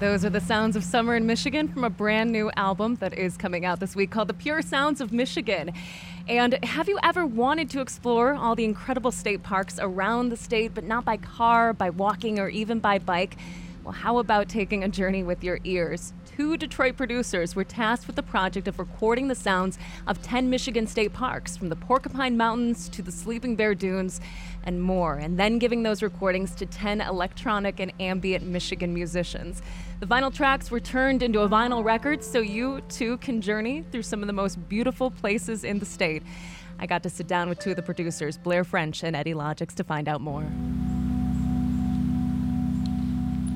Those are the sounds of summer in Michigan from a brand new album that is coming out this week called The Pure Sounds of Michigan. And have you ever wanted to explore all the incredible state parks around the state, but not by car, by walking, or even by bike? Well, how about taking a journey with your ears? Two Detroit producers were tasked with the project of recording the sounds of 10 Michigan state parks, from the Porcupine Mountains to the Sleeping Bear Dunes and more, and then giving those recordings to 10 electronic and ambient Michigan musicians. The vinyl tracks were turned into a vinyl record so you too can journey through some of the most beautiful places in the state. I got to sit down with two of the producers, Blair French and Eddie Logix, to find out more.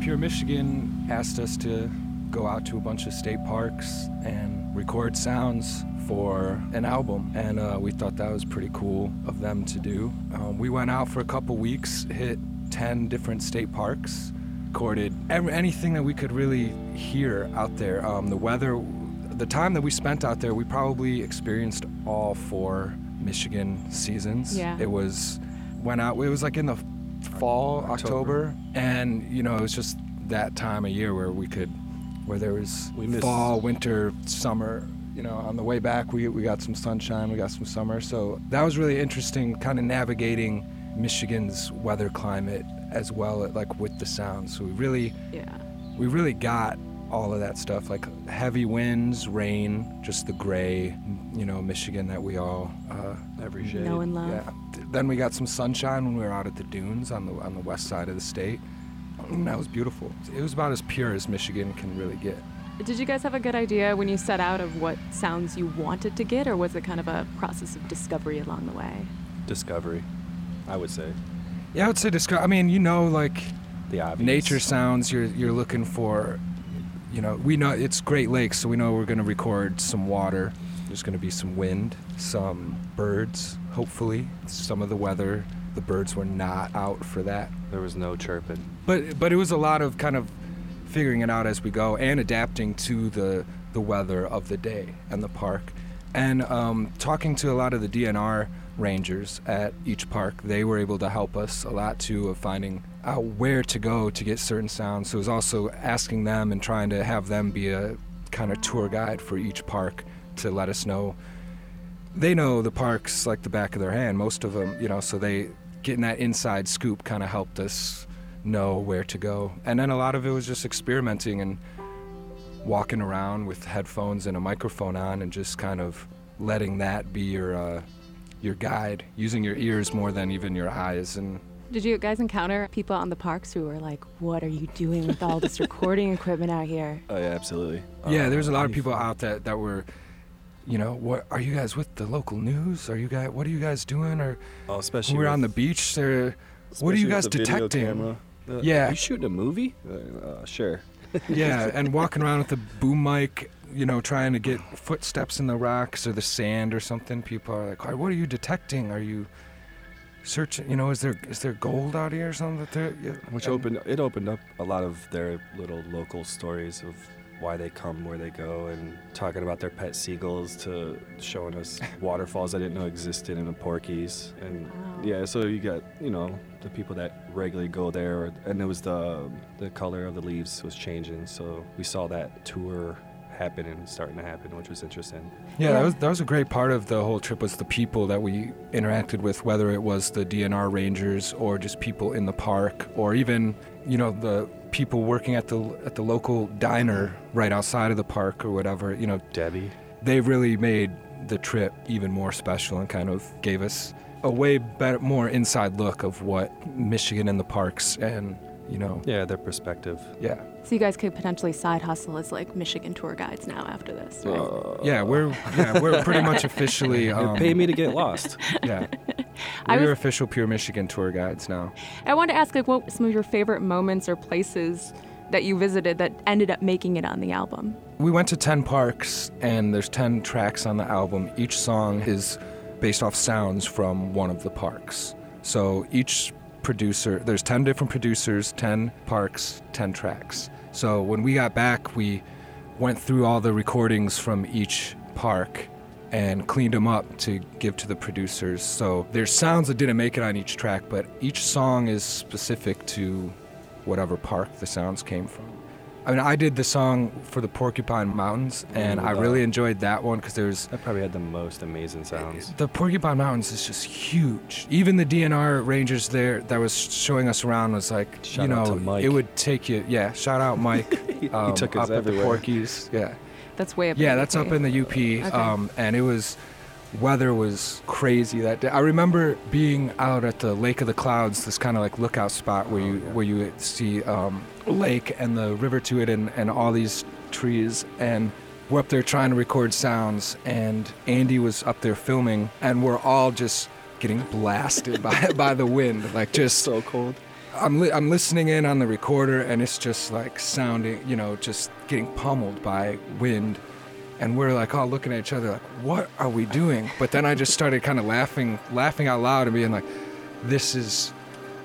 Pure Michigan asked us to go out to a bunch of state parks and record sounds for an album, and uh, we thought that was pretty cool of them to do. Um, we went out for a couple weeks, hit 10 different state parks, recorded anything that we could really hear out there. Um, the weather, the time that we spent out there, we probably experienced all four Michigan seasons. Yeah. It was, went out, it was like in the fall, October, October. and you know, it was just that time of year where we could where there was We missed- fall, winter, summer. You know, on the way back, we, we got some sunshine, we got some summer. So that was really interesting, kind of navigating Michigan's weather climate as well, like with the sounds. So we really, Yeah. we really got all of that stuff, like heavy winds, rain, just the gray, you know, Michigan that we all uh, Every shade. Know and love. yeah. Th- Then we got some sunshine when we were out at the dunes on the on the west side of the state. And that was beautiful. It was about as pure as Michigan can really get. Did you guys have a good idea when you set out of what sounds you wanted to get, or was it kind of a process of discovery along the way? Discovery, I would say. Yeah, I would say discover. I mean, you know, like The obvious. nature sounds. You're you're looking for. You know, we know it's Great Lakes, so we know we're going to record some water. There's going to be some wind, some birds. Hopefully, some of the weather. The birds were not out for that. There was no chirping. But but it was a lot of kind of figuring it out as we go and adapting to the the weather of the day and the park, and um, talking to a lot of the DNR rangers at each park. They were able to help us a lot too of finding out where to go to get certain sounds. So it was also asking them and trying to have them be a kind of tour guide for each park to let us know they know the parks like the back of their hand, most of them, you know, so they getting that inside scoop kind of helped us know where to go. And then a lot of it was just experimenting and walking around with headphones and a microphone on and just kind of letting that be your uh, your guide, using your ears more than even your eyes and Did you guys encounter people on the parks who were like, "What are you doing with all this recording equipment out here?" Oh yeah, absolutely. Yeah, Uh, there's a lot of people out that that were, you know, what are you guys with the local news? Are you guys what are you guys doing? Or Oh, especially when we were on the beach, there, what are you guys detecting? camera. Uh, Yeah. You shooting a movie? Uh, uh, sure. yeah, and walking around with a boom mic, you know, trying to get footsteps in the rocks or the sand or something. People are like, "What are you detecting? Are you searching? You know, is there is there gold out here or something?" That they're, yeah, Which and- opened it opened up a lot of their little local stories of why they come, where they go, and talking about their pet seagulls to showing us waterfalls I didn't know existed in the Porkies, and Wow. yeah, so you got you know the people that regularly go there, and it was the the color of the leaves was changing, so we saw that tour happen and starting to happen, which was interesting. Yeah, that was that was a great part of the whole trip was the people that we interacted with, whether it was the DNR rangers or just people in the park, or even you know the people working at the at the local diner right outside of the park or whatever. You know, Debbie, they really made the trip even more special and kind of gave us a way better, more inside look of what Michigan and the parks and you know, yeah, their perspective. yeah, So you guys could potentially side hustle as like Michigan tour guides now after this. Right? Uh, yeah, we're yeah we're pretty much officially um, pay me to get lost. yeah. I We're was- official Pure Michigan tour guides now. I wanted to ask like what some of your favorite moments or places that you visited that ended up making it on the album. We went to 10 parks, and there's 10 tracks on the album. Each song is based off sounds from one of the parks. So each producer, there's 10 different producers, 10 parks, 10 tracks. So when we got back, we went through all the recordings from each park and cleaned them up to give to the producers. So there's sounds that didn't make it on each track, but each song is specific to whatever park the sounds came from. I mean, I did the song for the Porcupine Mountains, and I really enjoyed that one because there's That probably had the most amazing sounds. the Porcupine Mountains is just huge. Even the DNR rangers there that was showing us around was like, Shout you out know, to Mike. it would take you. Yeah, shout out Mike. um, took us up at the everywhere. Porkies. Yeah, That's way up. yeah, in that's UP. up in the UP. Um, and it was weather was crazy that day. I remember being out at the Lake of the Clouds, this kind of like lookout spot where you where you see um, a lake and the river to it and, and all these trees and we're up there trying to record sounds and Andy was up there filming and we're all just getting blasted by by the wind like just so cold. I'm li- I'm listening in on the recorder and it's just like sounding, you know, just getting pummeled by wind. And we're like all looking at each other like, what are we doing? But then I just started kind of laughing, laughing out loud and being like, this is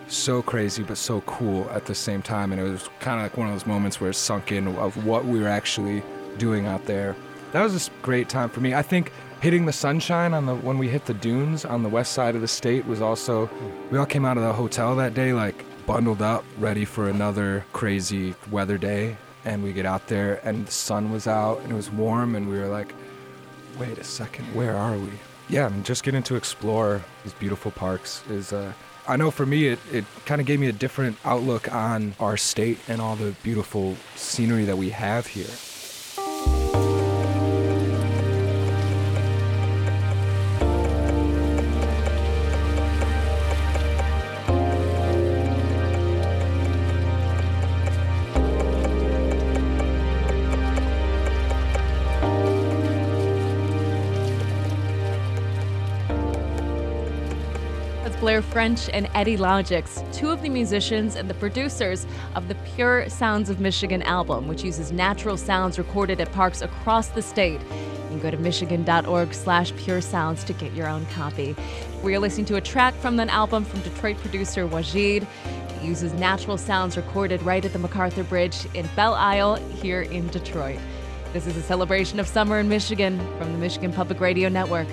so crazy but so cool at the same time. And it was kind of like one of those moments where it sunk in of what we were actually doing out there. That was a great time for me. I think hitting the sunshine on the when we hit the dunes on the west side of the state was also we all came out of the hotel that day like bundled up ready for another crazy weather day and we get out there and the sun was out and it was warm and we were like wait a second where are we yeah and just getting to explore these beautiful parks is uh I know for me it, it kind of gave me a different outlook on our state and all the beautiful scenery that we have here. Blair French and Eddie Logix, two of the musicians and the producers of the Pure Sounds of Michigan album, which uses natural sounds recorded at parks across the state. You can go to michigan.org slash pure sounds to get your own copy. We are listening to a track from that album from Detroit producer Waajeed. It uses natural sounds recorded right at the MacArthur Bridge in Belle Isle here in Detroit. This is a celebration of summer in Michigan from the Michigan Public Radio Network.